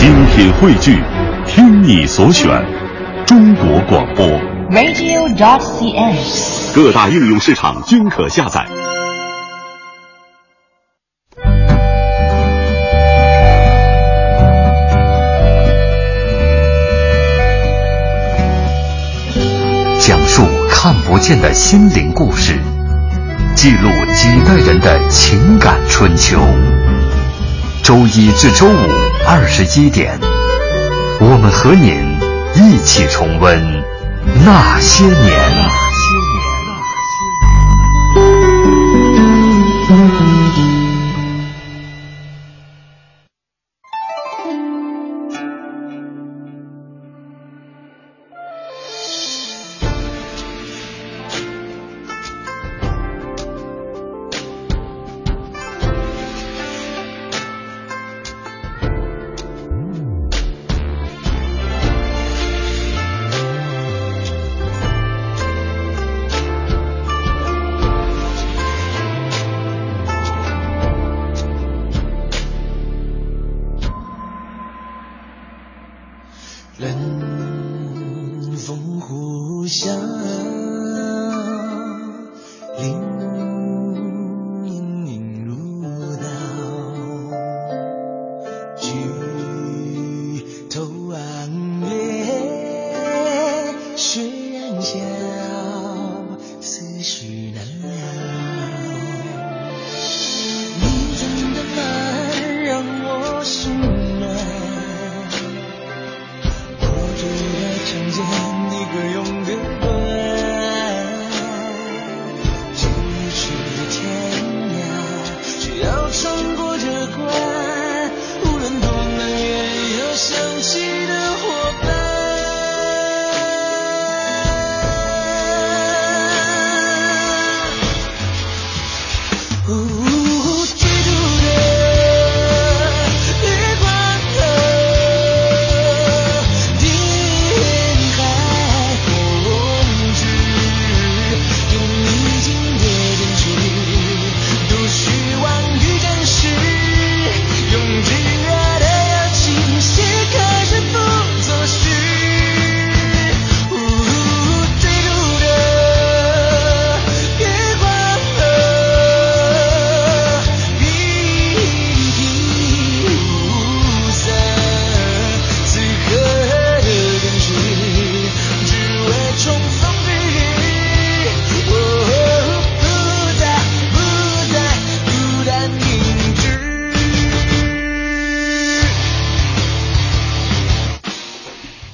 精品汇聚，听你所选，中国广播。radio.cn。各大应用市场均可下载。讲述看不见的心灵故事，记录几代人的情感春秋。周一至周五二十一点，我们和您一起重温那些年。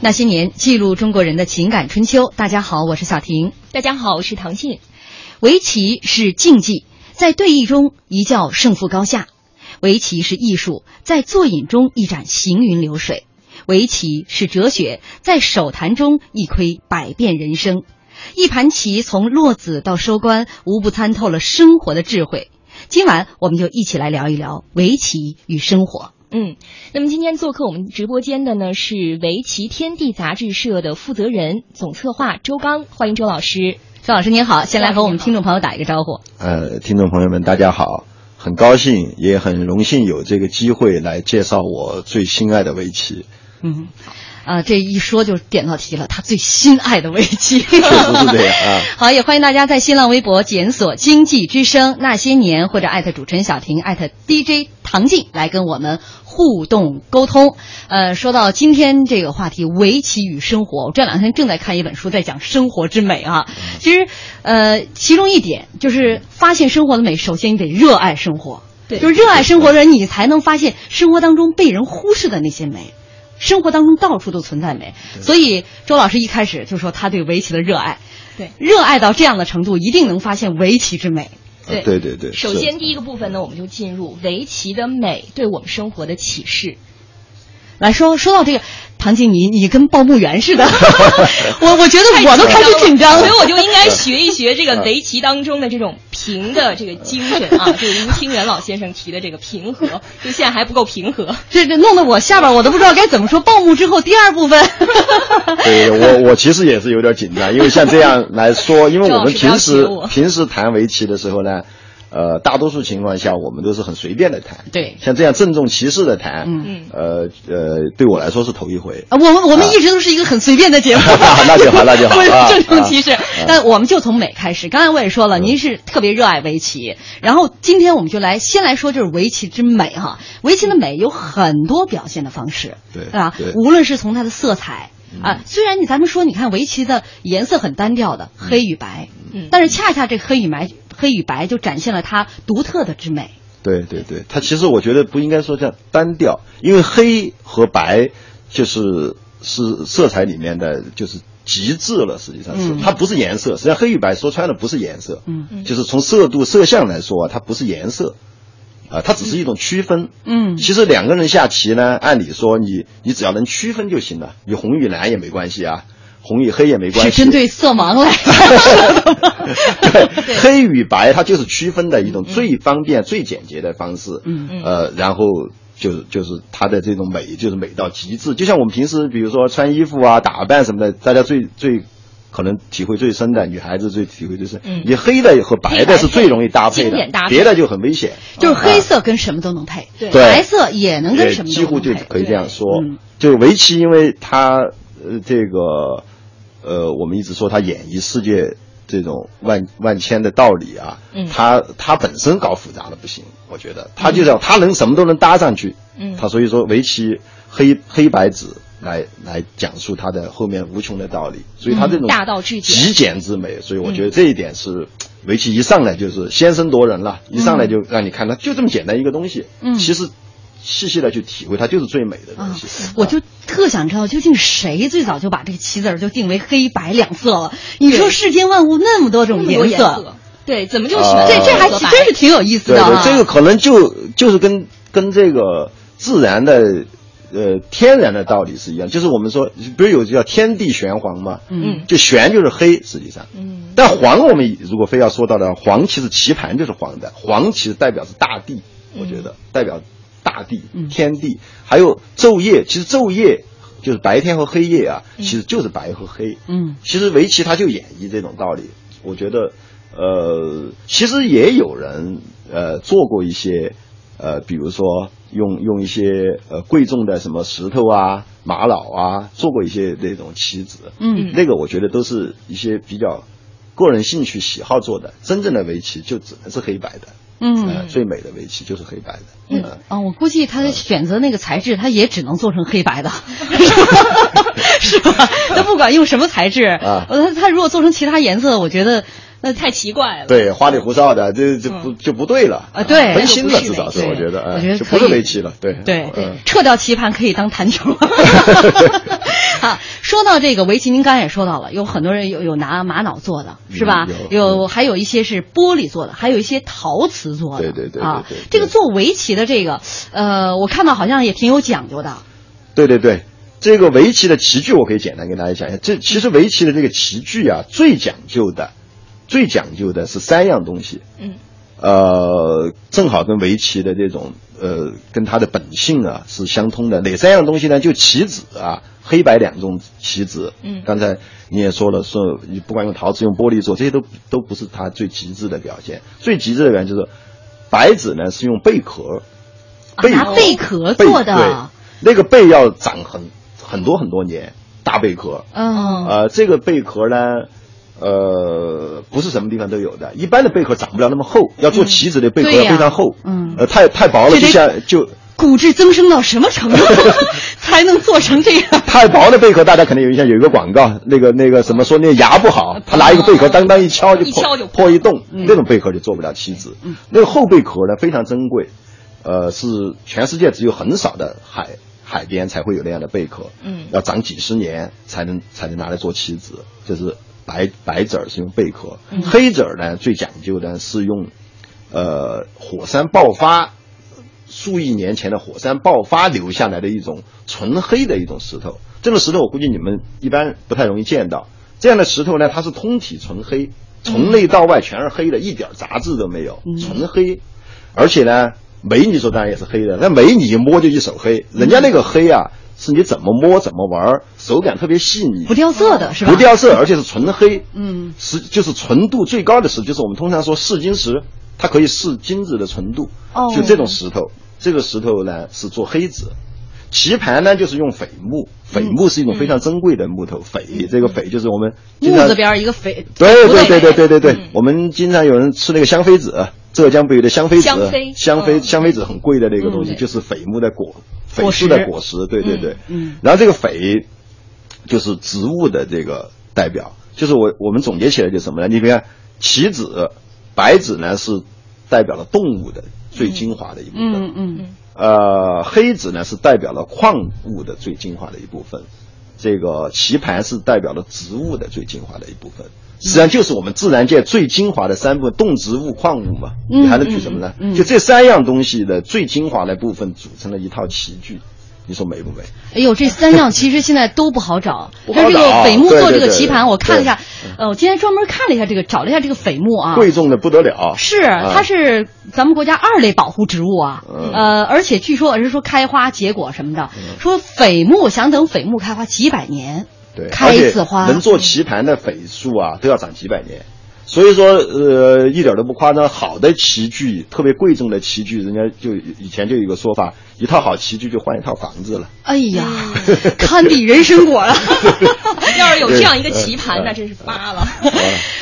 那些年，记录中国人的情感春秋。大家好，我是小婷。大家好，我是唐静。围棋是竞技，在对弈中一较胜负高下；围棋是艺术，在坐饮中一展行云流水；围棋是哲学，在手谈中一窥百变人生。一盘棋从落子到收官，无不参透了生活的智慧。今晚我们就一起来聊一聊围棋与生活。嗯，那么今天做客我们直播间的呢是围棋天地杂志社的负责人、总策划周刚，欢迎周老师。周老师您好，先来和我们听众朋友打一个招呼。呃，听众朋友们，大家好，很高兴，也很荣幸有这个机会来介绍我最心爱的围棋。嗯，啊，这一说就点到题了，他最心爱的围棋。确实是这样啊。好，也欢迎大家在新浪微博检索“经济之声那些年”或者艾特主持人小婷艾特 DJ 唐静来跟我们互动沟通。呃，说到今天这个话题，围棋与生活，我这两天正在看一本书，在讲生活之美啊。其实，呃，其中一点就是发现生活的美，首先你得热爱生活。对就是热爱生活的人，你才能发现生活当中被人忽视的那些美。生活当中到处都存在美，所以周老师一开始就说他对围棋的热爱，对热爱到这样的程度，一定能发现围棋之美。对对对对。首先第一个部分呢，我们就进入围棋的美对我们生活的启示。来说说到这个，唐静，你你跟报幕员似的，我我觉得我都开始紧张了，所以我就应该学一学这个围棋当中的这种平的这个精神啊，这个吴清源老先生提的这个平和，就现在还不够平和。这这弄得我下边我都不知道该怎么说。报幕之后第二部分，对我我其实也是有点紧张，因为像这样来说，因为我们平时平时谈围棋的时候呢，呃，大多数情况下我们都是很随便的谈。对像这样郑重其事的谈，嗯呃呃，对我来说是头一回。啊，我们我们一直都是一个很随便的节目，那就好那就好不是啊正重其事啊。那我们就从美开始。刚才我也说了，您是特别热爱围棋，然后今天我们就来先来说就是围棋之美哈。围棋的美有很多表现的方式，对吧对？无论是从它的色彩。啊，虽然你咱们说，你看围棋的颜色很单调的黑与白，嗯但是恰恰这黑与白，黑与白就展现了它独特的之美。对对对，它其实我觉得不应该说叫单调，因为黑和白就是是色彩里面的就是极致了，实际上是、嗯。它不是颜色，实际上黑与白说穿了不是颜色，嗯。就是从色度色相来说啊，它不是颜色，啊、它只是一种区分。嗯。其实两个人下棋呢，按理说你你只要能区分就行了，你红与蓝也没关系啊，红与黑也没关系。是针对色盲来说的吗？对，黑与白它就是区分的一种最方便、最简洁的方式。嗯嗯呃，然后就是就是它的这种美，就是美到极致。就像我们平时比如说穿衣服啊、打扮什么的，大家最最。可能体会最深的女孩子最体会最深，嗯你黑的和白的是最容易搭配的别的就很危险。就是黑啊色跟什么都能配，对对白色也能跟什么都几乎就可以这样说。嗯就围棋，因为它呃这个呃，我们一直说他演绎世界这种万万千的道理啊，嗯。他他本身搞复杂的不行，我觉得。他就要他能什么都能搭上去，嗯。他所以说围棋黑黑白纸。来来讲述他的后面无穷的道理，所以他这种嗯大道至简。极简之美，所以我觉得这一点是围棋一上来就是先声夺人了，一上来就让你看它就这么简单一个东西，嗯。其实细细的去体会，它就是最美的东啊西。，我就特想知道，究竟谁最早就把这个棋子儿就定为黑白两色了？你说世间万物那么多种颜色，对，怎么就选啊这这还真是挺有意思的啊。对，这个可能就就是跟跟这个自然的呃天然的道理是一样，就是我们说，不是有叫天地玄黄吗？嗯就玄就是黑，实际上，嗯但黄我们如果非要说到的话，黄其实棋盘就是黄的，黄其实代表是大地，我觉得代表大地、嗯。天地，还有昼夜，其实昼夜就是白天和黑夜啊，其实就是白和黑。嗯。其实围棋它就演绎这种道理，我觉得，呃，其实也有人呃做过一些，呃，比如说用用一些呃贵重的什么石头啊、玛瑙啊，做过一些那种棋子，嗯。那个我觉得都是一些比较个人兴趣喜好做的，真正的围棋就只能是黑白的，嗯呃，最美的围棋就是黑白的，嗯呃啊，我估计他选择那个材质，他也只能做成黑白的，是吧？他不管用什么材质，啊呃他他如果做成其他颜色，我觉得那太奇怪了。对，花里胡哨的，这这不就不对了啊对分心了，至少是我觉得，我觉得不是围棋了，对对嗯撤掉棋盘可以当弹球。啊，说到这个围棋，您刚才也说到了，有很多人有有拿玛瑙做的，是吧？嗯有有还有一些是玻璃做的，还有一些陶瓷做的。对对对对啊对对，这个做围棋的这个，呃，我看到好像也挺有讲究的。对对对，这个围棋的棋具我可以简单跟大家讲一下。这其实围棋的这个棋具啊，最讲究的，最讲究的是三样东西。嗯呃，正好跟围棋的这种呃，跟它的本性啊是相通的。哪三样东西呢？就棋子啊，黑白两种棋子。嗯刚才你也说了，说你不管用陶瓷、用玻璃做，这些都都不是它最极致的表现。最极致的表现就是白纸呢是用贝壳，啊拿贝壳做的对，那个贝要长很很多很多年，大贝壳。嗯，呃，这个贝壳呢，呃，不是什么地方都有的，一般的贝壳长不了那么厚，要做棋子的贝壳要非常厚，嗯呃，太太薄了，就像就骨质增生到什么程度 才能做成这样？太薄的贝壳，大家可能有印象，有一个广告，那个那个什么说那个牙不好，他拿一个贝壳当当一敲就破一敲就破破一洞，那种贝壳就做不了棋子。那个厚贝壳呢非常珍贵，呃，是全世界只有很少的海海边才会有那样的贝壳，嗯要长几十年才能才能拿来做棋子。就是白白籽儿是用贝壳，黑籽儿呢最讲究的是用，呃，火山爆发。数亿年前的火山爆发留下来的一种纯黑的一种石头，这种石头我估计你们一般不太容易见到。这样的石头呢，它是通体纯黑，从内到外全是黑的，一点杂质都没有，纯黑。而且呢，眉你说当然也是黑的，那眉你一摸就一手黑，人家那个黑啊，是你怎么摸怎么玩儿，手感特别细腻，不掉色的是吧？不掉色，而且是纯黑。嗯，石就是纯度最高的石，就是我们通常说试金石，它可以试金子的纯度。哦就这种石头，这个石头呢是做黑子。棋盘呢，就是用榧木，榧木是一种非常珍贵的木头。榧，这个榧就是我们木字边一个榧，对对对对对对对，嗯我们经常有人吃那个香妃子，浙江不有的香妃子，香妃香妃嗯。香妃子很贵的那个东西，嗯。就是榧木的果，榧果树的果实，对对对。嗯然后这个榧就是植物的这个代表，就是我我们总结起来就是什么呢？你看棋子、白子呢是代表了动物的最精华的一部分，嗯嗯。呃，黑子呢是代表了矿物的最精华的一部分，这个棋盘是代表了植物的最精华的一部分。实际上就是我们自然界最精华的三部分：动植物、矿物嘛。嗯你还能举什么呢？就这三样东西的最精华的部分组成了一套棋具，你说美不美？哎呦，这三样其实现在都不好找。不好它这个找榧木做这个棋盘，我看了一下，呃，我今天专门看了一下这个，找了一下这个榧木啊，贵重的不得了。是，啊它是咱们国家二类保护植物啊，嗯呃，而且据说是说开花结果什么的，说榧木想等榧木开花几百年，对，开一次花能做棋盘的榧树啊，都要长几百年。所以说，呃，一点都不夸张。好的棋具，特别贵重的棋具，人家就以前就有一个说法，一套好棋具就换一套房子了。哎呀，堪比人参果了。要是有这样一个棋盘，嗯那真是发了。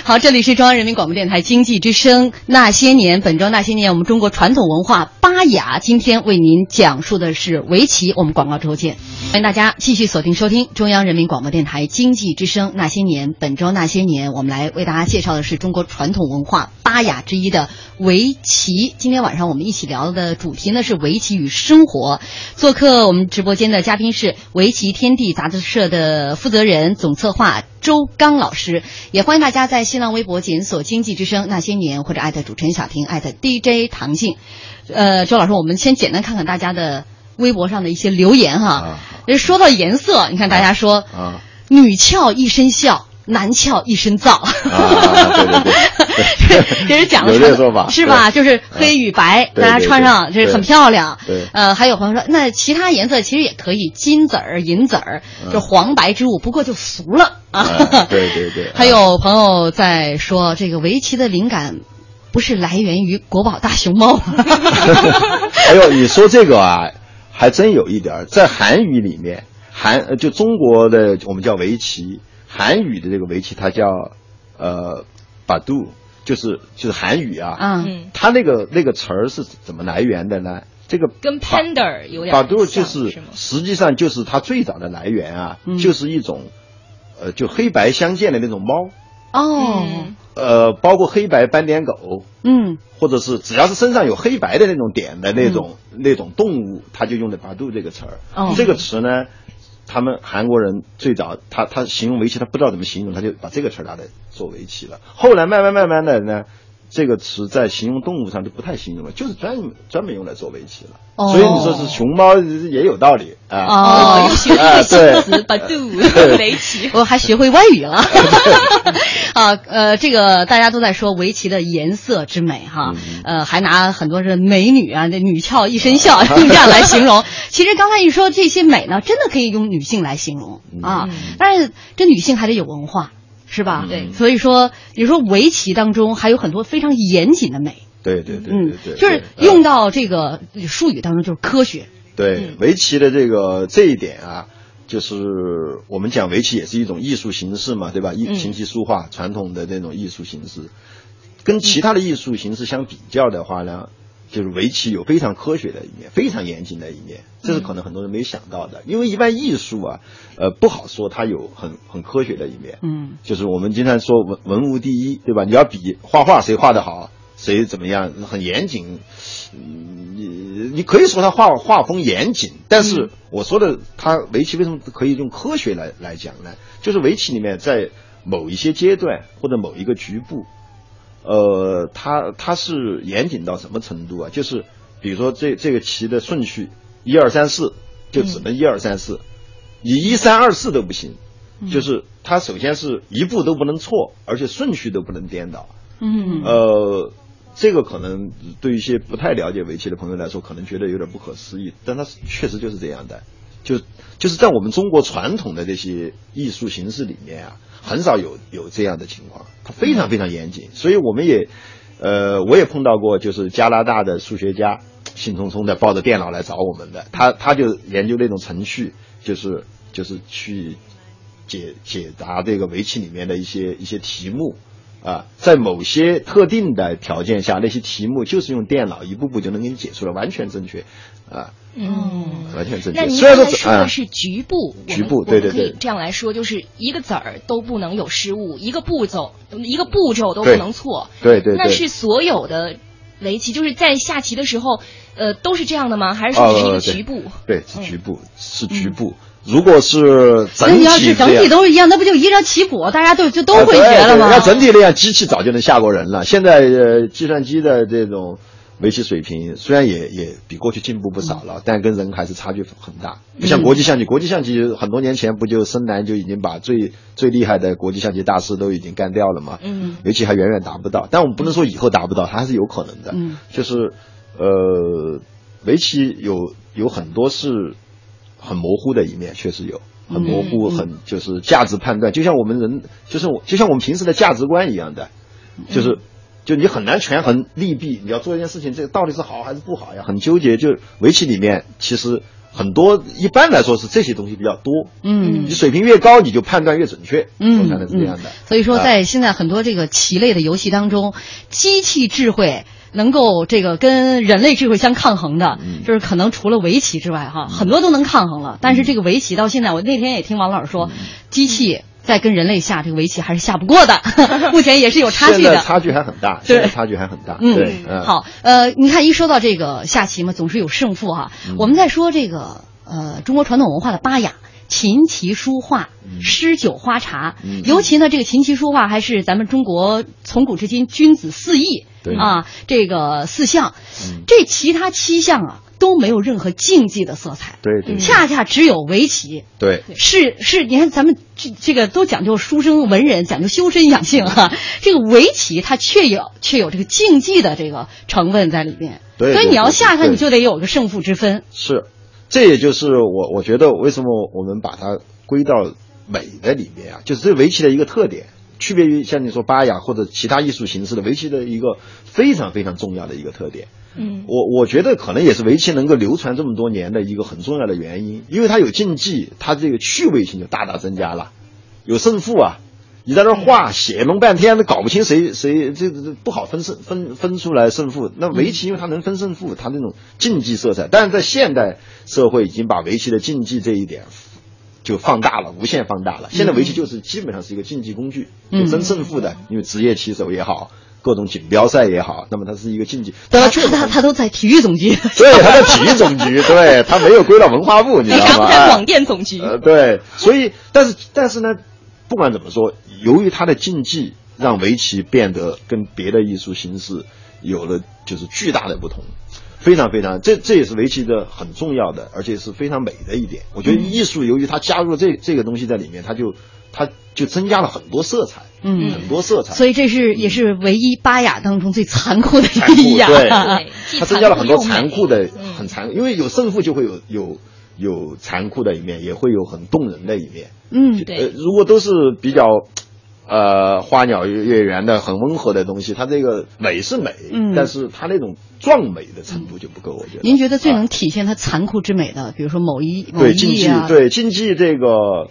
好，这里是中央人民广播电台经济之声《那些年》，本周《那些年》，我们中国传统文化巴雅，今天为您讲述的是围棋。我们广告之后见，欢迎大家继续锁定收听中央人民广播电台经济之声《那些年》，本周《那些年》，我们来为大家介绍的是中国传统文化巴雅之一的围棋。今天晚上我们一起聊的主题呢是围棋与生活。做客我们直播间的嘉宾是围棋天地杂志社的负责人、总策划周刚老师，也欢迎大家在新浪微博检索“经济之声那些年”或者艾特主持人小婷艾特 DJ 唐静。呃，周老师，我们先简单看看大家的微博上的一些留言哈。说到颜色，你看大家说啊女俏一身笑，男俏一身燥。啊对对对这是讲的说法是吧？就是黑与白，大家穿上就是很漂亮。对呃，还有朋友说，那其他颜色其实也可以，金子儿、银子儿，就黄白之物，不过就俗了啊 哎。对对对还有朋友在说，这个围棋的灵感不是来源于国宝大熊猫吗？哎呦，你说这个啊，还真有一点儿，在韩语里面，韩呃就中国的我们叫围棋，韩语的这个围棋它叫呃巴杜，就是就是韩语啊，啊，嗯，它那个那个词儿是怎么来源的呢？这个跟 panda 有点巴杜像就是是实际上就是它最早的来源啊，嗯。就是一种呃就黑白相间的那种猫，哦，嗯。呃，包括黑白斑点狗，嗯。或者是只要是身上有黑白的那种点的那种、那种动物，它就用的“巴杜”这个词儿。哦。这个词呢，他们韩国人最早他他形容围棋，他不知道怎么形容，他就把这个词拿来做围棋了。后来慢慢慢慢的呢，这个词在形容动物上就不太形容了，就是专专门用来做围棋了。哦所以你说是熊猫也有道理啊。哦又学了一个新词 badu 围棋。我还学会外语了。啊，呃，这个大家都在说围棋的颜色之美哈，嗯呃，还拿很多是美女啊，这女俏一身笑 用这样来形容。其实刚才一说这些美呢，真的可以用女性来形容啊，但是这女性还得有文化。是吧？对。所以说，你说围棋当中还有很多非常严谨的美，对对对对嗯对，，就是用到这个术语当中就是科学，对围棋的这个这一点啊，就是我们讲围棋也是一种艺术形式嘛，对吧？艺嗯。琴棋书画传统的那种艺术形式，跟其他的艺术形式相比较的话呢，就是围棋有非常科学的一面，非常严谨的一面，这是可能很多人没想到的。因为一般艺术啊，呃，不好说它有很很科学的一面。嗯就是我们经常说文文无第一，对吧？你要比画画谁画得好，谁怎么样，很严谨。嗯你你可以说他画画风严谨，但是我说的他围棋为什么可以用科学来来讲呢？就是围棋里面在某一些阶段或者某一个局部，呃，它它是严谨到什么程度啊？就是比如说这这个棋的顺序一二三四，就只能一二三四，你一三二四都不行。就是它首先是一步都不能错，而且顺序都不能颠倒。嗯呃，这个可能对于一些不太了解围棋的朋友来说，可能觉得有点不可思议，但它确实就是这样的。就就是在我们中国传统的这些艺术形式里面啊，很少有有这样的情况，它非常非常严谨，所以我们也。呃，我也碰到过，就是加拿大的数学家兴冲冲的抱着电脑来找我们的，他他就研究那种程序，就是就是去解解答这个围棋里面的一些一些题目。啊，在某些特定的条件下，那些题目就是用电脑一步步就能给你解出来，完全正确，啊，嗯，完全正确。那您虽然说刚才说的啊是局部，局部对对对我们可以这样来说，就是一个子儿都不能有失误，一个步骤一个步骤都不能错。对对对那是所有的围棋，就是在下棋的时候，呃，都是这样的吗？还是说只是一个局部？对，是局部，是局部。如果是整体那你要是整体都是一样，那不就一张棋谱，大家都就都会学了吗？对要整体那样，机器早就能吓过人了。现在呃，计算机的这种围棋水平虽然也也比过去进步不少嗯了，但跟人还是差距很大。不像国际象棋，国际象棋很多年前不就深蓝就已经把最最厉害的国际象棋大师都已经干掉了嘛？嗯，围棋还远远达不到，但我们不能说以后达不到，它还是有可能的。嗯，就是呃，围棋有有很多是很模糊的一面，确实有。很模糊，嗯很就是价值判断，就像我们人，就是我，就像我们平时的价值观一样的，就是，就你很难权衡利弊。你要做一件事情，这个到底是好还是不好呀？很纠结。就围棋里面，其实很多一般来说是这些东西比较多。嗯你水平越高，你就判断越准确。嗯，我看的是这样的。嗯所以说，啊在现在很多这个棋类的游戏当中，机器智慧能够这个跟人类智慧相抗衡的，嗯就是可能除了围棋之外，哈，很多都能抗衡了。但是这个围棋到现在，我那天也听王老师嗯说，机器在跟人类下这个围棋还是下不过的，目前也是有差距的。差距还很大，对现在差距还很大。嗯对，嗯，好，呃，你看一说到这个下棋嘛，总是有胜负哈。嗯我们在说这个呃中国传统文化的八雅。琴棋书画、诗酒花茶，嗯尤其呢，这个琴棋书画还是咱们中国从古至今君子四艺对啊，这个四项，嗯这其他七项啊都没有任何竞技的色彩，对对。恰恰只有围棋。对，是是，你看咱们这这个都讲究书生文人，讲究修身养性哈、这个围棋它确有确有这个竞技的这个成分在里面，对所以你要下它，你就得有个胜负之分。是，这也就是我我觉得为什么我们把它归到美的里面啊，就是这围棋的一个特点，区别于像你说巴雅或者其他艺术形式的围棋的一个非常非常重要的一个特点。嗯，我我觉得可能也是围棋能够流传这么多年的一个很重要的原因，因为它有竞技，它这个趣味性就大大增加了，有胜负啊。你在那儿画写弄半天，都搞不清谁谁这这不好分胜分分出来胜负。那围棋因为它能分胜负，它那种竞技色彩，但是在现代社会已经把围棋的竞技这一点就放大了，无限放大了。现在围棋就是基本上是一个竞技工具，嗯有争胜负的，因为职业棋手也好，各种锦标赛也好，那么它是一个竞技，但它确实他他都在体育总局。对，他在体育总局，对他没有归到文化部，你知道吗？广电总局。呃，对，所以，但是，但是呢，不管怎么说，由于它的竞技，让围棋变得跟别的艺术形式有了就是巨大的不同，非常非常，这这也是围棋的很重要的，而且是非常美的一点。我觉得艺术由于它加入了这这个东西在里面，它就它就增加了很多色彩，嗯。很多色彩。所以这是也是唯一巴雅当中最残酷的一雅。对。它增加了很多残酷的，嗯。很残，因为有胜负就会有有有残酷的一面，也会有很动人的一面。嗯，对。呃，如果都是比较呃花鸟月圆的、很温和的东西，它这个美是美，嗯。但是它那种壮美的程度就不够，我觉得。您觉得最啊能体现它残酷之美的，比如说某一某一对竞技对竞技这个，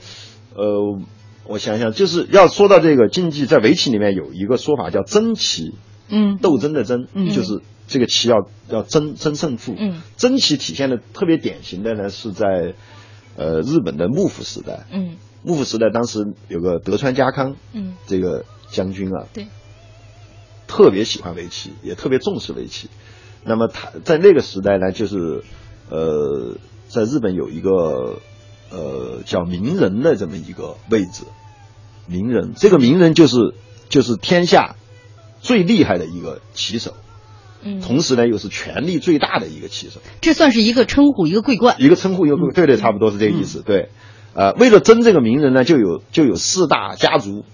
呃，我想想，就是要说到这个竞技，在围棋里面有一个说法叫争棋，嗯斗争的争，嗯就是这个棋要要争争胜负。嗯，争棋体现的特别典型的呢是在呃日本的幕府时代。嗯幕府时代当时有个德川家康嗯，这个将军啊，对，特别喜欢围棋，也特别重视围棋。那么他在那个时代呢，就是呃，在日本有一个呃叫名人的这么一个位置，名人，这个名人就是就是天下最厉害的一个棋手，嗯，同时呢又是权力最大的一个棋手。这算是一个称呼，一个桂冠。一个称呼一个贵，对对，差不多是这个意思。对，呃，为了争这个名人呢，就有就有四大家族，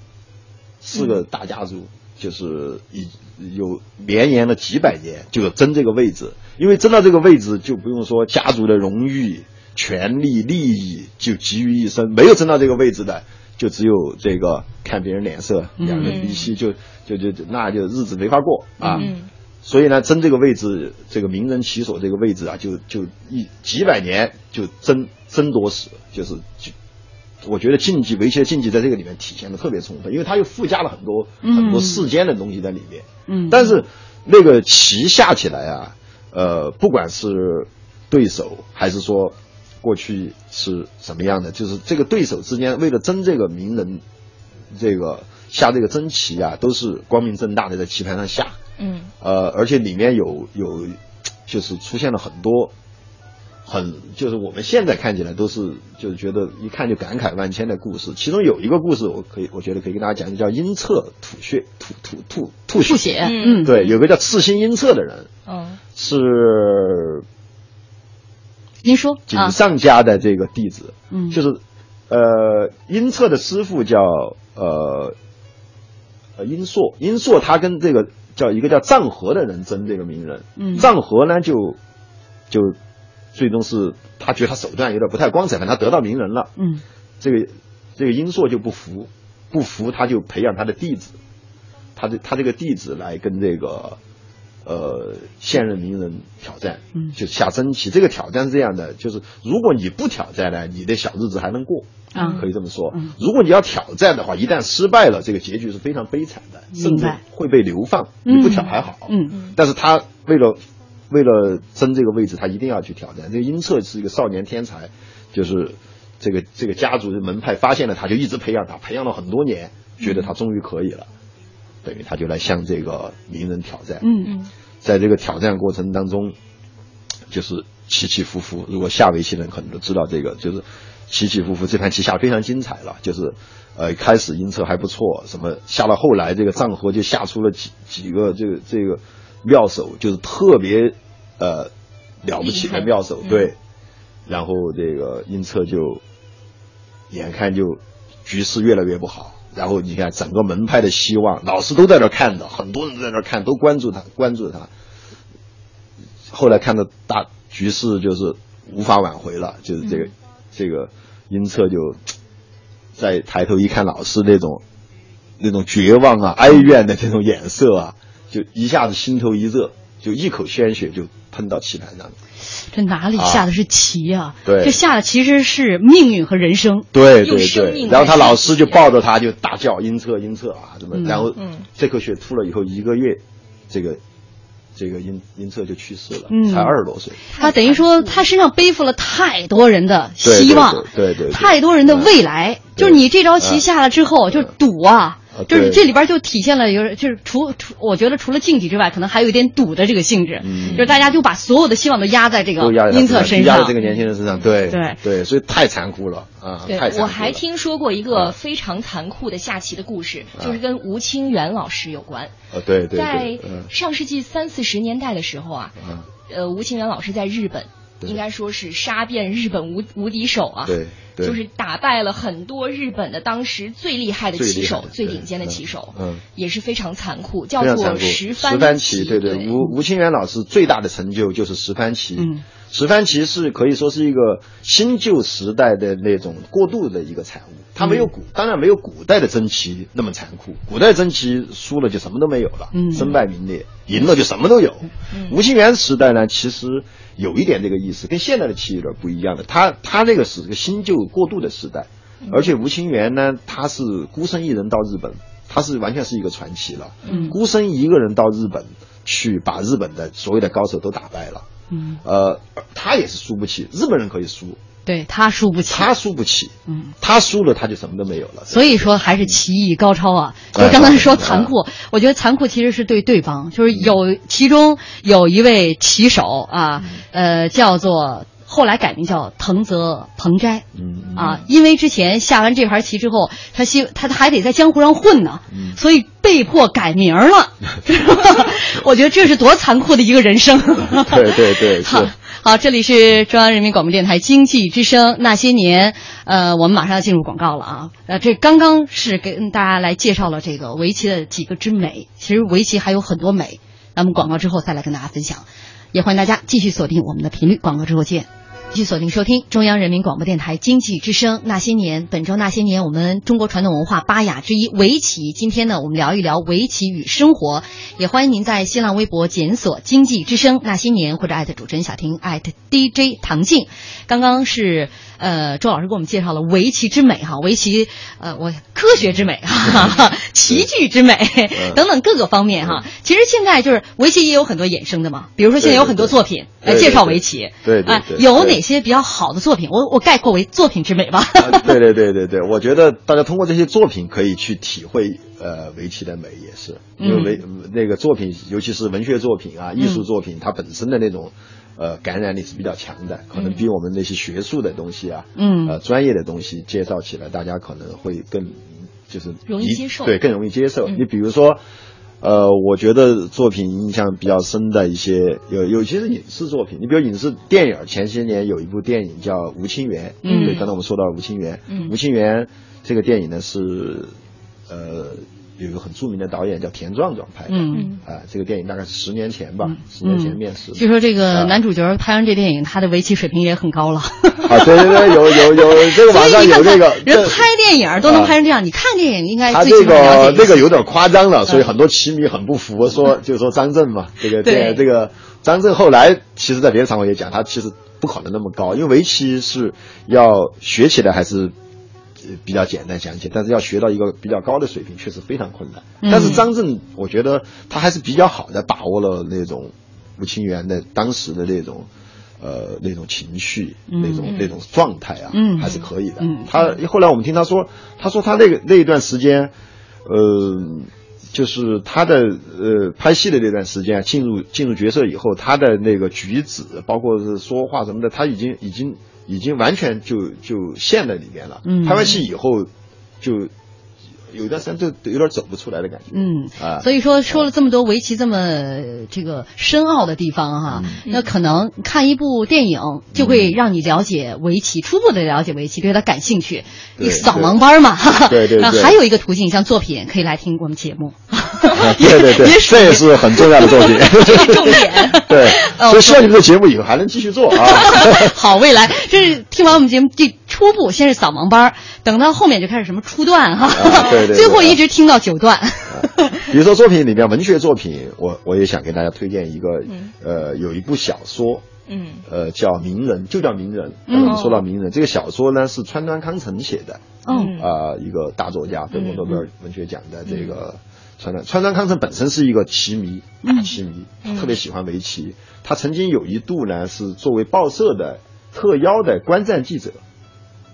四个大家族，就是一有绵延了几百年，就有争这个位置。因为争到这个位置，就不用说家族的荣誉、权利、利益就集于一身，没有争到这个位置的，就只有这个看别人脸色，两人离析，就就就就那就日子没法过啊。嗯所以呢，争这个位置，这个名人其所这个位置啊，就就一几百年就争争夺死，就是就。我觉得竞技围棋的竞技在这个里面体现的特别充分，因为它又附加了很多、很多世间的东西在里面。嗯但是那个棋下起来啊，呃，不管是对手还是说过去是什么样的，就是这个对手之间为了争这个名人，这个下这个真棋啊，都是光明正大的在棋盘上下。嗯呃，而且里面有有就是出现了很多。很就是我们现在看起来都是就是觉得一看就感慨万千的故事，其中有一个故事我可以我觉得可以跟大家讲，就叫阴侧吐血吐吐吐吐血。吐血，嗯嗯，对，有个叫赤心阴侧的人，嗯是您说井啊，上家的这个弟子，嗯。就是呃殷策的师傅叫呃呃殷硕，殷硕他跟这个叫一个叫藏和的人争这个名人，嗯。藏和呢就就最终是他觉得他手段有点不太光彩，反正他得到名人了，嗯。这个这个殷硕就不服，不服他就培养他的弟子，他的他这个弟子来跟这个呃现任名人挑战，嗯就下争棋。这个挑战是这样的，就是如果你不挑战呢，你的小日子还能过。啊可以这么说嗯。如果你要挑战的话，一旦失败了，这个结局是非常悲惨的，甚至会被流放。嗯你不挑还好，嗯但是他为了为了争这个位置，他一定要去挑战。这个殷策是一个少年天才，就是这个这个家族的门派发现了他，就一直培养他，培养了很多年，觉得他终于可以了，等于他就来向这个名人挑战。嗯嗯在这个挑战过程当中，就是起起伏伏。如果下围棋的人可能都知道这个，就是起起伏伏。这盘棋下得非常精彩了，就是呃开始阴策还不错，什么下到后来这个藏和就下出了几几个这个这个妙手，就是特别呃了不起的妙手，对。然后这个英策就眼看就局势越来越不好。然后你看，整个门派的希望，老师都在那看的，很多人都在那看，都关注他，关注他。后来看到大局势就是无法挽回了，就是这个、这个英策就再抬头一看老师那种那种绝望啊、哀怨的这种眼色啊，就一下子心头一热，就一口鲜血就喷到棋盘上。这哪里下的是棋啊？对这下的其实是命运和人生。对对对，然后他老师就抱着他就大叫阴策阴策啊什么，嗯然后嗯这口血吐了以后一个月，这个这个阴阴策就去世了，嗯才二十多岁。他等于说，他身上背负了太多人的希望，对对对对太多人的未来。对就是你这招棋下了之后，就是赌啊。啊就是这里边就体现了有，就是除除，我觉得除了竞技之外，可能还有一点赌的这个性质，嗯。就是大家就把所有的希望都压在这个都压在他阴策身上。压在这。个年轻人身上，对。对。对，所以太残酷了啊！对太残酷了。我还听说过一个啊。非常残酷的下棋的故事，啊。就是跟吴清源老师有关。啊，对对在上世纪三四十年代的时候啊，嗯，呃，吴清源老师在日本，对应该说是杀遍日本无无敌手啊。对对，就是打败了很多日本的当时最厉害的棋手、最顶尖的嗯棋手，嗯也是非常残酷，叫做。十番番棋，对对，吴吴清源老师最大的成就就是十番棋。嗯，十番棋是可以说是一个新旧时代的那种过渡的一个产物。它没有古，当然没有古代的真棋那么残酷。古代真棋输了就什么都没有了，嗯身败名裂；赢了就什么都有。吴清源时代呢，其实有一点这个意思，跟现在的棋有点不一样的。他他那个是个新旧过渡的时代，而且吴清源呢，他是孤身一人到日本，他是完全是一个传奇了。嗯孤身一个人到日本去把日本的所有的高手都打败了。嗯，呃，他也是输不起，日本人可以输，对他输不起。他输不起，嗯，他输了他就什么都没有了。所以说还是棋艺高超啊。就哎刚才说残酷，我觉得残酷其实是对对方，就是有其中有一位棋手啊，呃，叫做后来改名叫藤泽鹏斋。嗯啊，因为之前下完这盘棋之后，他希他他还得在江湖上混呢，嗯所以被迫改名了。我觉得这是多残酷的一个人生。对对对 是好，好，这里是中央人民广播电台经济之声那些年，呃，我们马上要进入广告了啊。呃，这刚刚是跟大家来介绍了这个围棋的几个之美，其实围棋还有很多美。咱们广告之后再来跟大家分享，也欢迎大家继续锁定我们的频率，广告之后见。继续锁定收听中央人民广播电台经济之声《那些年》，本周《那些年》，我们中国传统文化八雅之一围棋。今天呢，我们聊一聊围棋与生活。也欢迎您在新浪微博检索“经济之声那些年”或者艾特主持人小婷艾特 DJ 唐静。刚刚是呃，周老师给我们介绍了围棋之美哈，围棋呃，我科学之美哈，棋具之美等等各个方面哈。其实现在就是围棋也有很多衍生的嘛，比如说现在有很多作品来介绍围棋，对。对哎对，有哪些比较好的作品？我我概括为作品之美吧。啊对对对对对，我觉得大家通过这些作品可以去体会呃围棋的美，也是。因为围、那个作品，尤其是文学作品啊、艺术作品，它本身的那种呃感染力是比较强的，可能比我们那些学术的东西啊，嗯。呃专业的东西介绍起来，大家可能会更就是容易接受。对，更容易接受。嗯。你比如说。呃，我觉得作品印象比较深的一些有有些是影视作品，你比如影视电影，前些年有一部电影叫《吴清源》，嗯。对，刚才我们说到吴清源，嗯。吴清源这个电影呢是，呃，有一个很著名的导演叫田壮壮拍的，嗯啊，这个电影大概是十年前吧，十年前面世的。据说这个啊男主角拍完这电影，他的围棋水平也很高了。啊，对对对，有有有 这个网上有这个，人拍电影都能拍成这样，你看电影应该他这个这个有点夸张了，所以很多棋迷很不服，说就是说张震嘛，这个对这这个张震后来其实在别的场合也讲，他其实不可能那么高，因为围棋是要学起来还是。呃比较简单讲解，但是要学到一个比较高的水平，确实非常困难。嗯但是张震，我觉得他还是比较好的把握了那种吴清源的当时的那种，呃，那种情绪，嗯那种那种状态啊，嗯还是可以的。嗯他后来我们听他说，他说他那个那一段时间，呃，就是他的呃拍戏的那段时间，进入进入角色以后，他的那个举止，包括是说话什么的，他已经已经已经完全就就陷在里面了。嗯拍完戏以后就。有一段时间就有点走不出来的感觉，嗯啊，所以说说了这么多围棋这么呃这个深奥的地方哈，嗯。那可能看一部电影就会让你了解围棋，初步的了解围棋，对它感兴趣，你扫盲班嘛。哈哈。对 对对。那还有一个途径，像作品可以来听我们节目。对 对对。这也是很重要的作品，这是重点。对，哦所以希望你们的节目以后还能继续做啊。好，未来这是听完我们节目这初步先是扫盲班，等到后面就开始什么初段哈，啊对对对最后一直听到九段。比如说作品里面文学作品，我我也想给大家推荐一个，嗯。呃，有一部小说，嗯。呃，叫《名人》，就叫《名人》。我们说到名人，这个小说呢是川端康成写的，哦。嗯啊、一个大作家，得过诺贝嗯尔文学奖的这个川端川端康成本身是一个棋迷，大棋迷，嗯。特别喜欢围棋。他曾经有一度呢是作为报社的特邀的观战记者，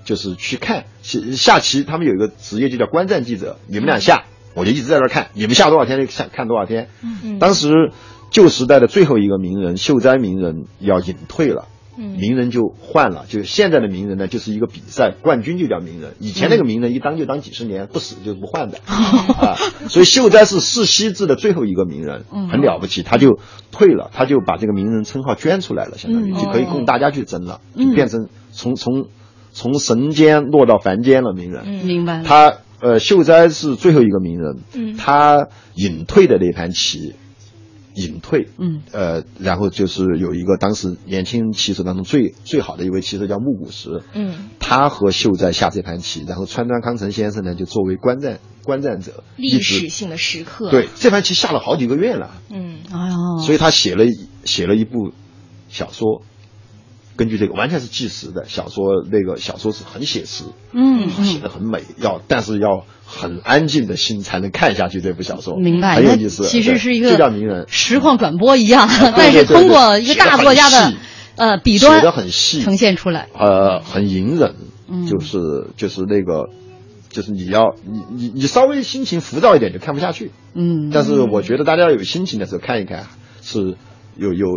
就是去看下下棋，他们有一个职业就叫观战记者，你们俩下，我就一直在那儿看，你们下多少天就下看多少天。嗯。当时旧时代的最后一个名人秀哉名人要隐退了。嗯。名人就换了，就是现在的名人呢，就是一个比赛冠军就叫名人，以前那个名人一当就当几十年，不死就是不换的。啊。所以秀哉是世袭制的最后一个名人，很了不起，他就退了，他就把这个名人称号捐出来了，相当于嗯。就可以供大家去争了，嗯。就变成从从从神间落到凡间了，名人。嗯明白了。他呃，秀哉是最后一个名人，嗯他隐退的那盘棋，隐退，嗯呃，然后就是有一个当时年轻棋手当中最最好的一位棋手叫木谷实，嗯，他和秀哉下这盘棋，然后川端康成先生呢就作为观战观战者，历史性的时刻。对，这盘棋下了好几个月了，嗯哎呦，所以他写了写了一部小说。根据这个完全是纪实的小说，那个小说是很写实，嗯写嗯，的很美，要但是要很安静的心才能看下去这部小说，明白。很有意思。其实是一个就叫名人，实况转播一样，但是通过一个大作家的呃笔端写的很细，呈现出来。呃，很隐忍，嗯就是就是那个，就是你要你你你稍微心情浮躁一点就看不下去，嗯，但是我觉得大家有心情的时候看一看，是有有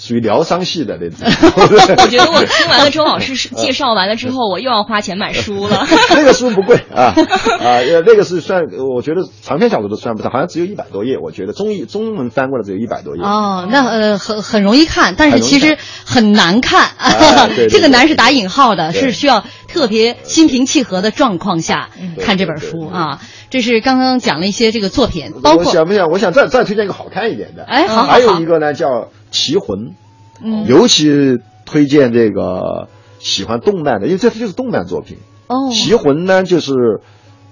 属于疗伤系的那种。我觉得我 听完了周老师介绍完了之后，我又要花钱买书了。那个书不贵啊啊，呃那个是算，我觉得长篇小说都算不上，好像只有一百多页，我觉得中译中文翻过来只有一百多页。哦，那呃很很容易看，但是其实很难看。这个难是打引号的，是需要特别心平气和的状况下看这本书啊。这是刚刚讲了一些这个作品，包括我想不想？我想再再推荐一个好看一点的。哎好还有一个呢叫《棋魂》，嗯尤其推荐这个喜欢动漫的，因为这就是动漫作品。哦，棋魂呢，就是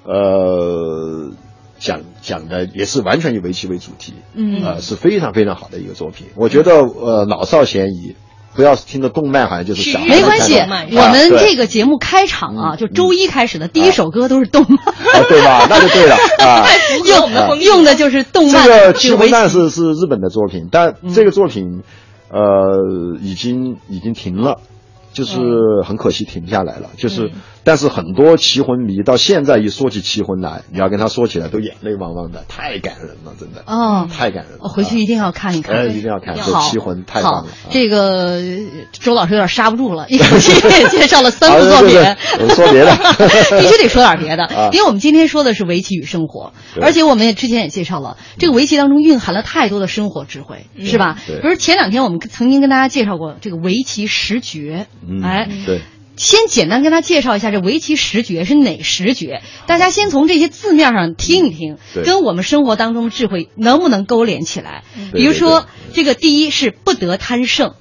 呃讲讲的也是完全以围棋为主题，嗯呃是非常非常好的一个作品。我觉得呃老少咸宜，不要听着动漫好像就是小孩没关系，我们这个节目开场啊，嗯就周一开始的第一首歌都是动漫，啊对吧？那就对了啊。太符合我们的用的就是动漫这个《这个围棋魂蛋》棋。是是日本的作品，但这个作品，呃，已经已经停了，就是很可惜停下来了。就是，但是很多棋魂迷到现在一说起棋魂来，你要跟他说起来都眼泪汪汪的，太感人了，真的，哦。太感人了。我回去一定要看一看。哎，一定要看，这好，棋魂太棒好。了。啊。这个呃周老师有点刹不住了，一口气介绍了三部作品。说别的。必须得说点别的，啊。因为我们今天说的是围棋与生活，而且我们也之前也介绍了，这个围棋当中蕴含了太多的生活智慧，是吧？对。比如前两天我们曾经跟大家介绍过这个围棋十绝，嗯哎，对，先简单跟他介绍一下这围棋十诀是哪十诀，大家先从这些字面上听一听，跟我们生活当中的智慧能不能勾连起来？比如说，这个第一是不得贪胜，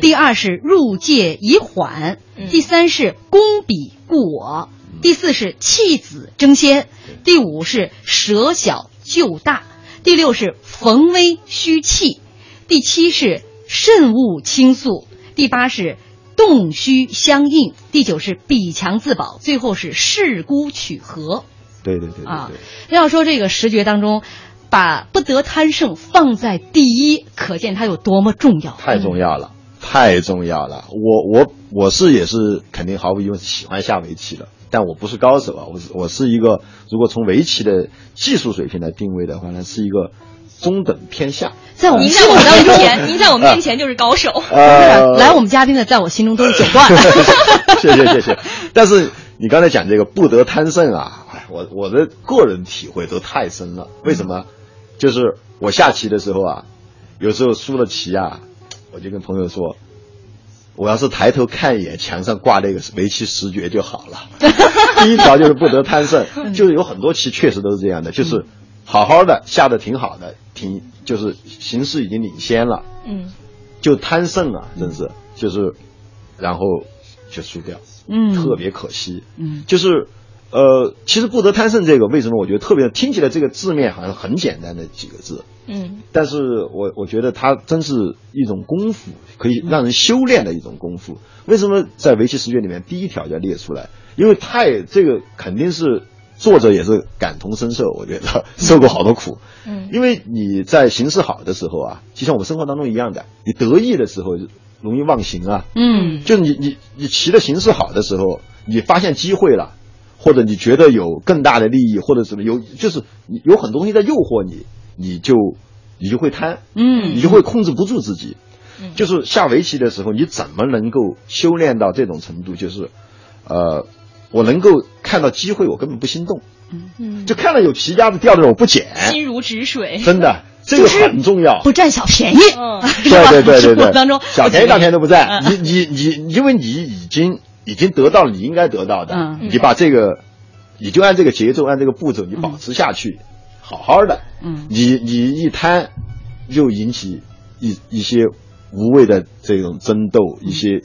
第二是入界以缓，第三是攻彼固我，第四是弃子争先，第五是舍小就大，第六是逢危虚弃，第七是慎勿倾诉，第八是动虚相应，第九是比强自保，最后是势孤取和。对对对对啊对。要说这个十诀当中，把不得贪胜放在第一，可见它有多么重要。太重要了，太重要了。我我我是也是肯定毫无疑问是喜欢下围棋的，但我不是高手啊，我是我是一个如果从围棋的技术水平来定位的话呢，是一个中等偏下。在我们您在我面前，您在我们面前就是高手。呃，来我们嘉宾的，在我心中都是九段。谢谢谢谢。但是你刚才讲这个不得贪胜啊，哎，我我的个人体会都太深了。为什么？就是我下棋的时候啊，有时候输了棋啊，我就跟朋友说，我要是抬头看一眼墙上挂那个围棋十诀就好了。第一条就是不得贪胜，就是有很多棋确实都是这样的，就是好好的下的挺好的，挺就是形势已经领先了，嗯，就贪胜啊，真是就是，然后就输掉，嗯。特别可惜，嗯。就是。呃，其实不得贪胜这个，为什么我觉得特别听起来这个字面好像很简单的几个字，嗯。但是我我觉得它真是一种功夫，可以让人修炼的一种功夫。为什么在围棋十诀里面第一条就要列出来？因为太这个肯定是作者也是感同身受，我觉得 受过好多苦。嗯因为你在形势好的时候啊，就像我们生活当中一样的，你得意的时候容易忘形啊。嗯就你你你骑的形势好的时候，你发现机会了，或者你觉得有更大的利益，或者什么有就是你有很多东西在诱惑你，你就你就会贪，嗯你就会控制不住自己。嗯就是下围棋的时候，你怎么能够修炼到这种程度？就是，呃，我能够看到机会，我根本不心动，嗯。嗯，就看到有皮夹子掉在那儿我不捡，心如止水。真的，这个很重要。不占小便宜，嗯。对对对对当中小便宜大便宜都不占，嗯。你你你，因为你已经已经得到了你应该得到的，嗯。你把这个，你就按这个节奏，按这个步骤，你保持下去，好好的，嗯。你你一贪，又引起一一些无谓的这种争斗，一些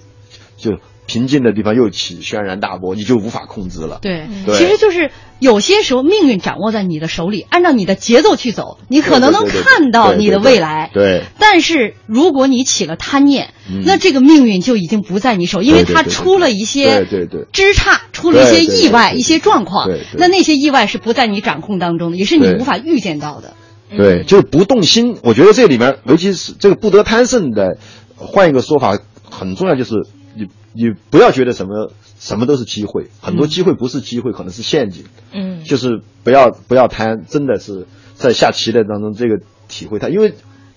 就平静的地方又起轩然大波，你就无法控制了。对，对其实就是有些时候命运掌握在你的手里，按照你的节奏去走，你可能能看到你的对对对未来。对但是如果你起了贪念，嗯那这个命运就已经不在你手，因为它出了一些对对对枝差，出了一些意外、一些状况对对。那那些意外是不在你掌控当中的，也是你无法预见到的。对，就是不动心。我觉得这里面，尤其是这个不得贪胜的，换一个说法很重要，就是你你不要觉得什么什么都是机会，很多机会不是机会，可能是陷阱。嗯就是不要不要贪，真的是在下棋的当中这个体会它，因为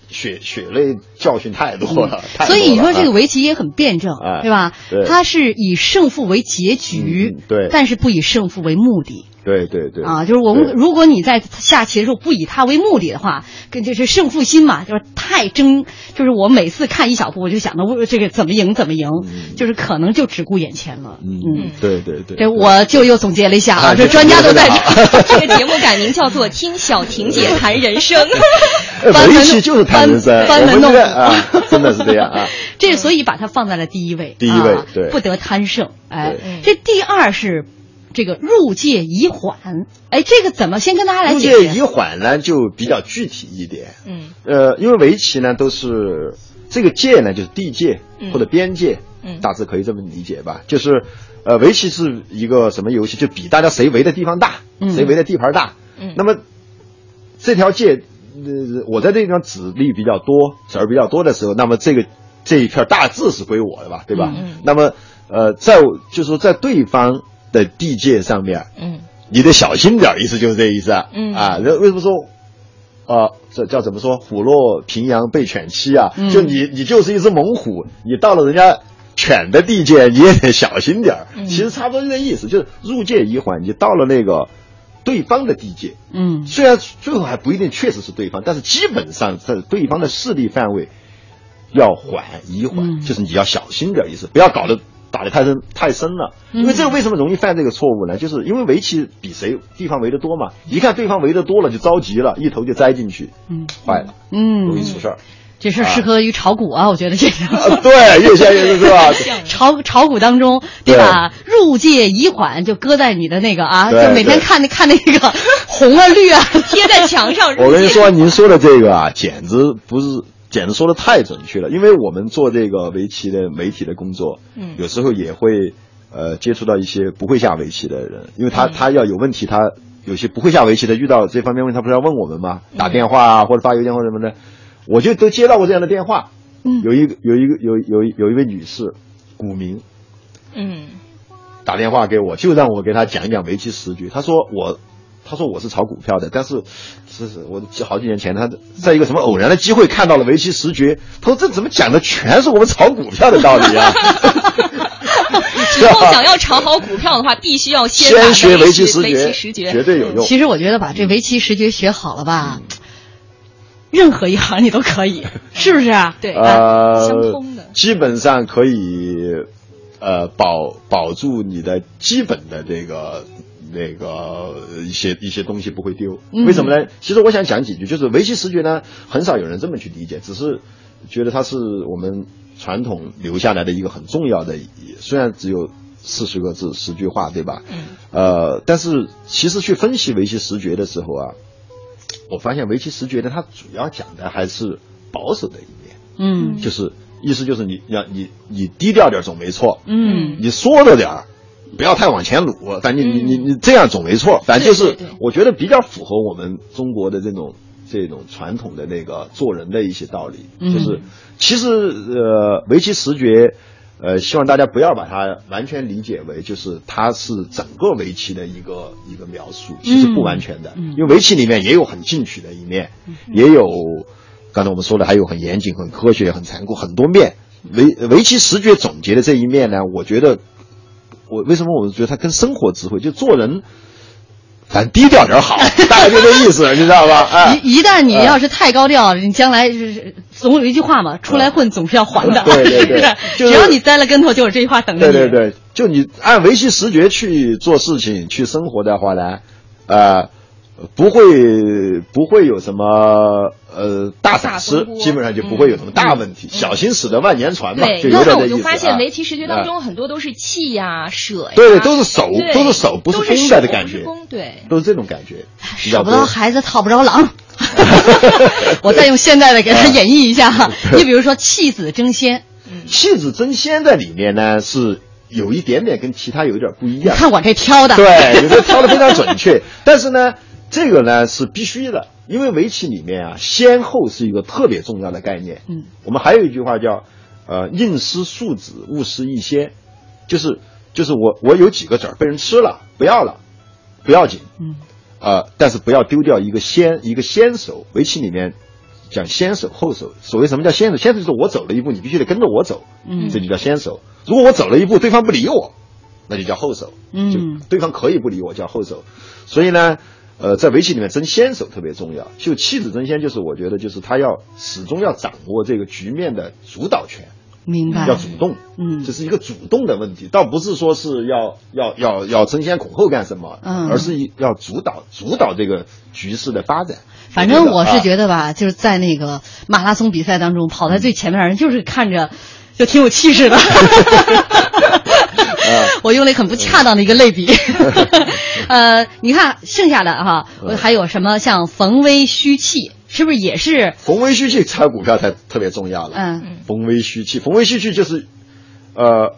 血血泪教训太多了。所以你说这个啊围棋也很辩证，哎对吧？对它是以胜负为结局，嗯对但是不以胜负为目的。对对对啊，就是我们如果你在下棋的时候不以他为目的的话，跟就是胜负心嘛，就是太争，就是我每次看一小步，我就想着我这个怎么赢怎么赢，就是可能就只顾眼前了。嗯，对对对，这我就又总结了一下啊，啊这专家都在这。这个节目改名叫做《听小婷姐谈人生》。哎 班门围棋就是谈人生，班门弄啊，真的是这样啊。这所以把它放在了第一位，第一位啊对不得贪胜。哎对，这第二是这个入界已缓。哎，这个怎么先跟大家来入解释？界已缓呢，就比较具体一点。嗯呃，因为围棋呢都是这个界呢，就是地界嗯或者边界，嗯大致可以这么理解吧。就是呃，围棋是一个什么游戏？就比大家谁围的地方大，嗯谁围的地盘大。嗯那么这条界，呃，我在这个地方子力比较多，子儿比较多的时候，那么这个这一片大致是归我的吧，对吧？嗯嗯那么呃，在就是说在对方的地界上面，嗯。你得小心点儿，意思就是这意思啊。嗯。啊，那为什么说，啊，这叫怎么说？虎落平阳被犬欺啊！嗯。就你你就是一只猛虎，你到了人家犬的地界，你也得小心点其实差不多就这意思，就是入界一缓，你到了那个对方的地界，嗯。虽然最后还不一定确实是对方，但是基本上在对方的势力范围要缓一缓，嗯。就是你要小心点儿意思，不要搞得打得太深太深了。因为这个为什么容易犯这个错误呢？就是因为围棋比谁地方围得多嘛，一看对方围得多了就着急了，一头就栽进去，嗯坏了，嗯，容易出事儿。这事儿适合于炒股啊，我觉得这个。啊，对，越下越是是吧？炒炒股当中，对吧？入界已缓，就搁在你的那个啊，就每天看那看那个红啊绿啊，贴在墙上。我跟你说，您说的这个啊，简直不是，简直说的太准确了。因为我们做这个围棋的媒体的工作，嗯有时候也会呃接触到一些不会下围棋的人，因为他、嗯他要有问题，他有些不会下围棋的遇到这方面问题，他不是要问我们吗？打电话啊，或者发邮件或者什么的，我就都接到过这样的电话。嗯有一个有一个有有一有一位女士，股民，嗯打电话给我，就让我给她讲一讲围棋十局。他说我，他说我是炒股票的，但是是是我好几年前他在一个什么偶然的机会看到了围棋十绝，他说这怎么讲的全是我们炒股票的道理啊？以后想要炒好股票的话，必须要先先学围棋棋围时诀，棋时诀绝对有用。其实我觉得把这围棋十诀学好了吧，任何一行你都可以，是不是啊？对呃相通的，基本上可以呃保保住你的基本的这个那个一些一些东西不会丢。嗯为什么呢？其实我想讲几句，就是围棋十诀呢，很少有人这么去理解，只是觉得它是我们传统留下来的一个很重要的，虽然只有。四十个字，十句话，对吧？嗯。呃，但是其实去分析围棋十诀的时候啊，我发现围棋十诀呢，它主要讲的还是保守的一面。嗯就是意思就是你要你你低调点总没错，嗯你缩着点儿，不要太往前撸，反正你你你你这样总没错，反正就是我觉得比较符合我们中国的这种这种传统的那个做人的一些道理，嗯。就是其实呃围棋十诀。呃，希望大家不要把它完全理解为就是它是整个围棋的一个一个描述，其实不完全的，嗯。因为围棋里面也有很进取的一面，也有刚才我们说的还有很严谨、很科学、很残酷很多面。围围棋十诀总结的这一面呢，我觉得我为什么我觉得它跟生活智慧就做人，咱低调点好，大概就这意思，你知道吧？哎，一一旦你要是太高调，你将来总有一句话嘛，出来混总是要还的，对对对 只要你栽了跟头，就有这句话等着你。对对对，就你按维系十诀去做事情、去生活的话呢，呃，不会不会有什么呃大闪失基本上就不会有什么大问题。小心驶得万年船嘛，对，就有点这意思我就发现啊围棋时诀当啊中很多都是气呀、舍呀，对对都是手都是手不是都弓手不的的感觉对，都是这种感觉。舍不到孩子套不着狼。我再用现代的给他演绎一下哈，你比如说弃子争先，弃子争先在里面呢是有一点点跟其他有点不一样。看我这挑的，对，有的挑的非常准确。但是呢，这个呢是必须的，因为围棋里面啊，先后是一个特别重要的概念。嗯，我们还有一句话叫“呃，宁失数子，勿失一先”，就是就是我我有几个子儿被人吃了，不要了，不要紧。嗯。呃，但是不要丢掉一个先一个先手。围棋里面讲先手后手，所谓什么叫先手？先手就是我走了一步，你必须得跟着我走，嗯这就叫先手。如果我走了一步，对方不理我，那就叫后手。嗯就对方可以不理我，叫后手。所以呢，呃，在围棋里面争先手特别重要。就妻子争先，就是我觉得就是他要始终要掌握这个局面的主导权。明白。要主动，嗯这是一个主动的问题，倒不是说是要要要要争先恐后干什么，嗯而是要主导主导这个局势的发展。反正我是觉得吧，就是在那个马拉松比赛当中，跑在最前面的人就是看着就挺有气势的。我用了一很不恰当的一个类比。呃，你看剩下的哈，还有什么像逢危虚气，是不是也是？逢危虚气炒股票才特别重要了。嗯逢危虚气，逢危虚气就是，呃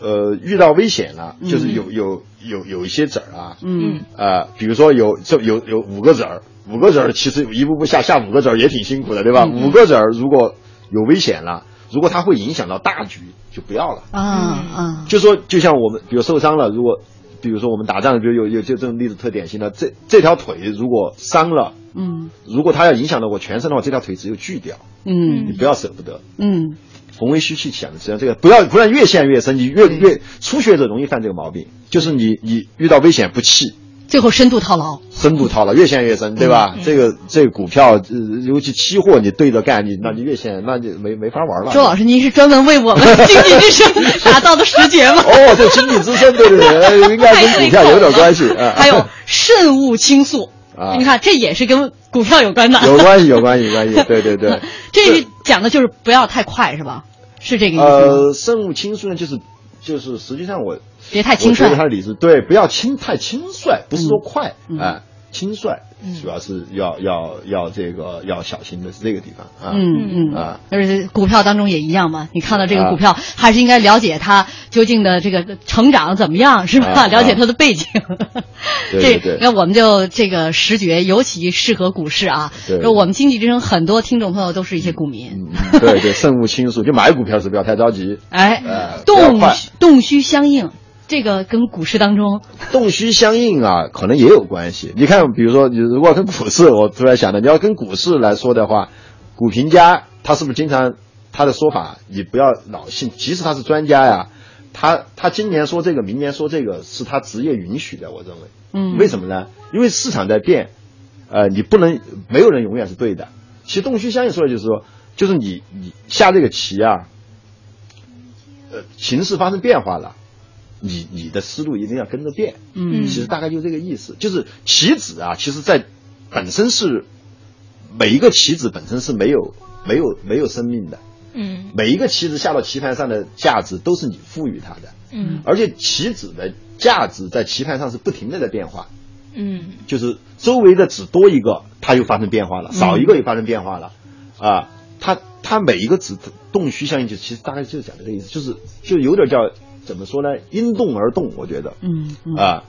呃，遇到危险了，就是有有有有一些子儿啊，嗯啊，比如说有这有有五个子儿，五个子儿其实一步步下下五个子儿也挺辛苦的，对吧？五个子儿如果有危险了，如果它会影响到大局，就不要了。啊啊就说就像我们比如受伤了，如果比如说我们打仗，比如有有就这种例子特典型的，这这条腿如果伤了，嗯。如果它要影响到我全身的话，这条腿只有锯掉，嗯。你不要舍不得。嗯。逢微虚气想的实际上这个不要不然越陷越深，你越越初学者容易犯这个毛病，就是你你遇到危险不气，最后深度套牢。深度套牢，越陷越深，对吧？这个这个股票，呃，尤其期货，你对着干，你那就越陷，那就没没法玩了。周老师，您是专门为我们经济之声 打造的时节吗？哦，这经济之声，对对对，呃 应该跟股票有点关系啊。还有慎勿倾诉，啊你看这也是跟股票有关的。有关系，有关系，有关系，对对对。这讲的就是不要太快，是吧？是这个意思吗？呃，慎勿轻率呢，就是就是实际上我别太轻率。他的理智对，不要轻太轻率，不是说快，嗯哎，轻率，主要是要要要这个要小心的是这个地方啊。嗯嗯啊，而且股票当中也一样嘛。你看到这个啊股票，还是应该了解它究竟的这个成长怎么样，是吧？啊了解它的背景。对对对这那我们就这个时觉尤其适合股市啊。我们经济之声很多听众朋友都是一些股民。对对，慎勿轻率，就买股票时不要太着急，哎呃，动快动需相应，这个跟股市当中，动虚相应啊，可能也有关系。你看，比如说，你如果跟股市，我突然想到，你要跟股市来说的话，股评家他是不是经常他的说法，你不要老信，即使他是专家呀，他他今年说这个，明年说这个，是他职业允许的，我认为。嗯，为什么呢？因为市场在变，呃，你不能没有人永远是对的。其实动虚相应说的就是说，就是你你下这个棋啊，呃，形势发生变化了，你你的思路一定要跟着变。嗯。其实大概就这个意思，就是棋子啊，其实在本身是每一个棋子本身是没有没有没有生命的，嗯。每一个棋子下到棋盘上的价值都是你赋予它的，嗯。而且棋子的价值在棋盘上是不停的在变化。嗯。就是周围的子多一个，它又发生变化了；少一个又发生变化了，啊，它它每一个子动虚相应，就其实大概就是讲的这个意思，就是就有点叫怎么说呢？因动而动，我觉得，嗯嗯。啊，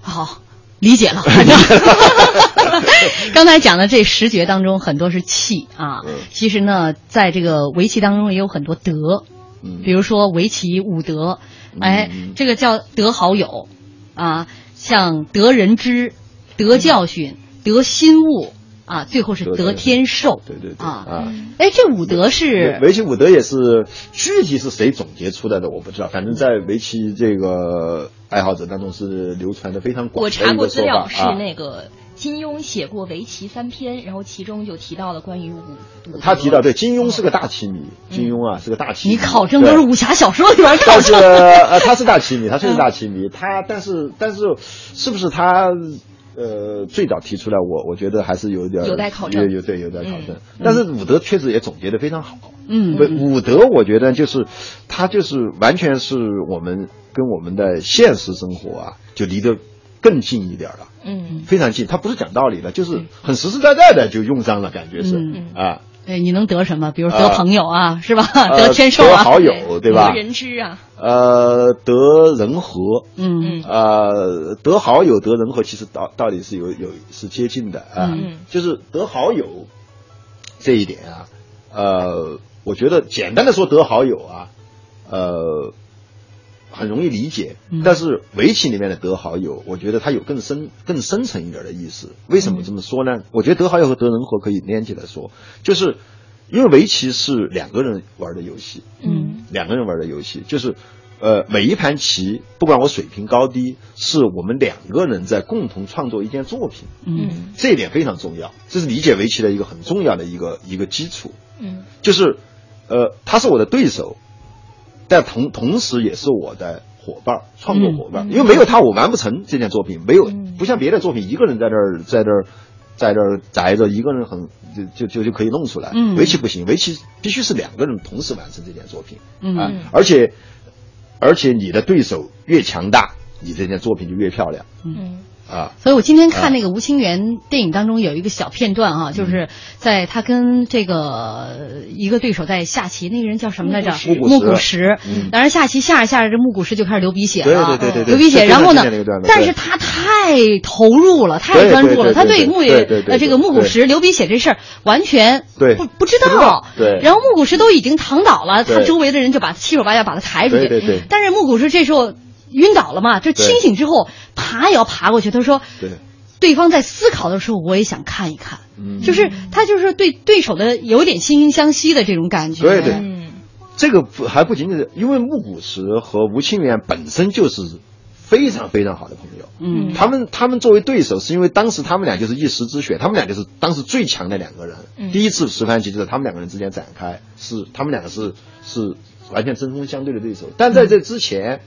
好，理解了。反 正刚才讲的这十诀当中，很多是气啊。嗯。其实呢，在这个围棋当中也有很多德，嗯。比如说围棋五德，哎，嗯这个叫德好友啊，像得人知、得教训、得心悟啊，最后是得得天天寿。对对对啊，啊。哎，这五德是围棋五德也是具体是谁总结出来的，我不知道。反正在围棋这个爱好者当中是流传的非常广我查过资料，是啊。那个金庸写过围棋三篇，然后其中就提到了关于五。他提到，对金庸是个大棋迷，金庸啊是个大棋迷。你考证都是武侠小说里边考但是证。呃，他是大棋迷，他确实大棋迷。他但是但是是不是他呃最早提出来？我我觉得还是有点有待考证有有对有待考证嗯。但是伍德确实也总结的非常好。嗯不，武德我觉得就是他就是完全是我们跟我们的现实生活啊就离得更近一点了。嗯非常近，他不是讲道理的，就是很实实在在的就用上了，感觉是、嗯啊，对，你能得什么？比如得呃朋友啊，是吧？呃 得天寿啊。得好友对。吧？得人知啊，呃，得人和，嗯。呃，得好友得人和，其实道道理是有有是接近的啊，嗯。就是得好友这一点啊，呃，我觉得简单的说得好友啊，呃，很容易理解，嗯但是围棋里面的得好友，我觉得它有更深更深层一点的意思。为什么这么说呢？我觉得得好友和得人和可以连起来说，就是因为围棋是两个人玩的游戏，嗯两个人玩的游戏，就是呃，每一盘棋，不管我水平高低，是我们两个人在共同创作一件作品。嗯这一点非常重要，这是理解围棋的一个很重要的一个一个基础。嗯就是，呃，他是我的对手，但同同时也是我的伙伴儿，创作伙伴儿。因为没有他，我完不成这件作品。没有，不像别的作品，一个人在这儿在这儿在这儿宅着，一个人很就就就就可以弄出来。嗯围棋不行，围棋必须是两个人同时完成这件作品。嗯啊，而且而且你的对手越强大，你这件作品就越漂亮嗯啊。所以我今天看那个吴清源电影当中有一个小片段哈、就是在他跟这个一个对手在下棋，那个人叫什么来着？木谷实木谷实嗯。当然下棋下着下着，这木谷石就开始流鼻血了，对对对对流鼻血。然后呢但是他太投入了，太专注了，对对对他对木对对对呃这个木谷石流鼻血这事儿完全对不不知道对然后木谷石都已经躺倒了，他周围的人就把他七手八脚把他抬出去。对对对但是木谷石这时候晕倒了嘛，就清醒之后爬也要爬过去。他说。对。对方在思考的时候，我也想看一看，嗯就是他就是对对手的有点惺惺相惜的这种感觉。对对嗯这个不还不仅仅是因为木谷实和吴清源本身就是非常非常好的朋友，嗯他们他们作为对手，是因为当时他们俩就是一时之选，他们俩就是当时最强的两个人。嗯第一次石盘棋就在他们两个人之间展开，是他们两个是是完全针锋相对的对手。但在这之前，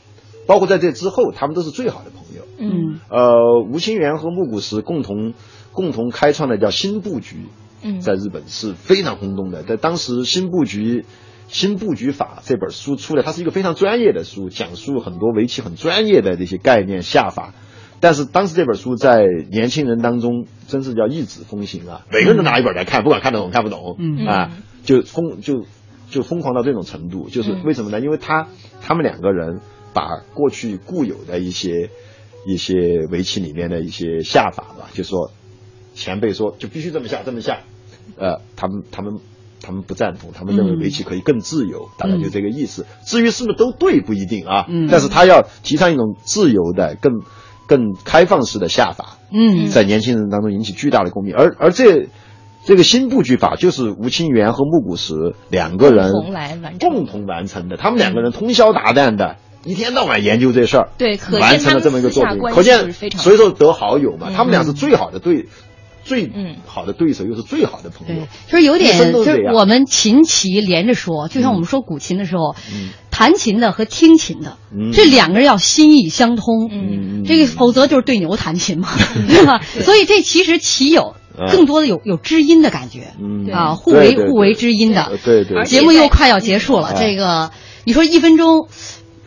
包括在这之后，他们都是最好的朋友。嗯呃，吴清源和木谷实共同共同开创的叫新布局，嗯在日本是非常轰动的。在当时，《新布局新布局法》这本书出来，它是一个非常专业的书，讲述很多围棋很专业的这些概念下法。但是当时这本书在年轻人当中真是叫一纸风行啊，每个人都拿一本来看，不管看得懂看不懂，嗯啊，就疯就就疯狂到这种程度，就是嗯为什么呢？因为他他们两个人把过去固有的一些一些围棋里面的一些下法吧，就说前辈说就必须这么下这么下，呃，他们他们他们不赞同，他们认为嗯围棋可以更自由，大概就这个意思。至于是不是都对不一定啊，嗯但是他要提倡一种自由的、更更开放式的下法，嗯在年轻人当中引起巨大的共鸣。而而这这个新布局法就是吴清源和木谷实两个人共同来完成共同完成的，他们两个人通宵达旦的。一天到晚研究这事儿，对可成了这么一个作品，可见所以说得好友嘛，嗯。他们俩是最好的对，最嗯。好的对手，又是最好的朋友。对，，就是有一点，就是我们琴棋连着说，就像我们说古琴的时候，嗯。弹琴的和听琴的，嗯。这两个人要心意相通，嗯这个否则就是对牛弹琴嘛，对吧？所以这其实棋友嗯。更多的有有知音的感觉，嗯。啊，互为对对对。互为知音的。对对，而且节目又快要结束了，哎这个你说一分钟，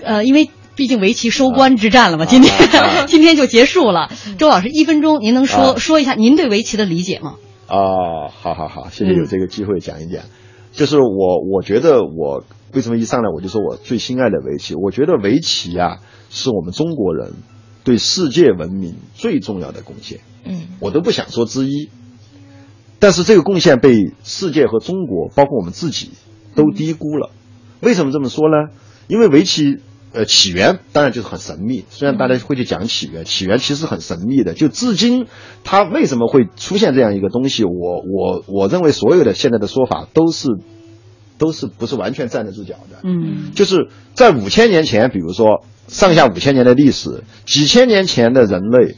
呃，因为毕竟围棋收官之战了嘛，今天啊今天就结束了。周老师，一分钟您能说啊说一下您对围棋的理解吗？啊，好好好，谢谢嗯有这个机会讲一讲。就是我，我觉得我为什么一上来我就说我最心爱的围棋？我觉得围棋啊，是我们中国人对世界文明最重要的贡献。嗯我都不想说之一，但是这个贡献被世界和中国，包括我们自己，都低估了。为什么这么说呢？因为围棋，呃，起源当然就是很神秘。虽然大家会去讲起源，起源其实很神秘的。就至今，它为什么会出现这样一个东西？我我我认为所有的现在的说法都是都是不是完全站得住脚的。嗯就是在五千年前，比如说上下五千年的历史，几千年前的人类，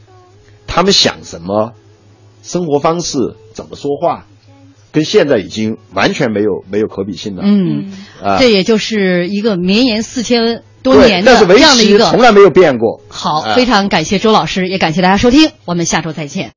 他们想什么，生活方式，怎么说话，跟现在已经完全没有没有可比性了。嗯，啊，这也就是一个绵延四千多年的这样的一个从来没有变过。好，啊非常感谢周老师，也感谢大家收听，我们下周再见。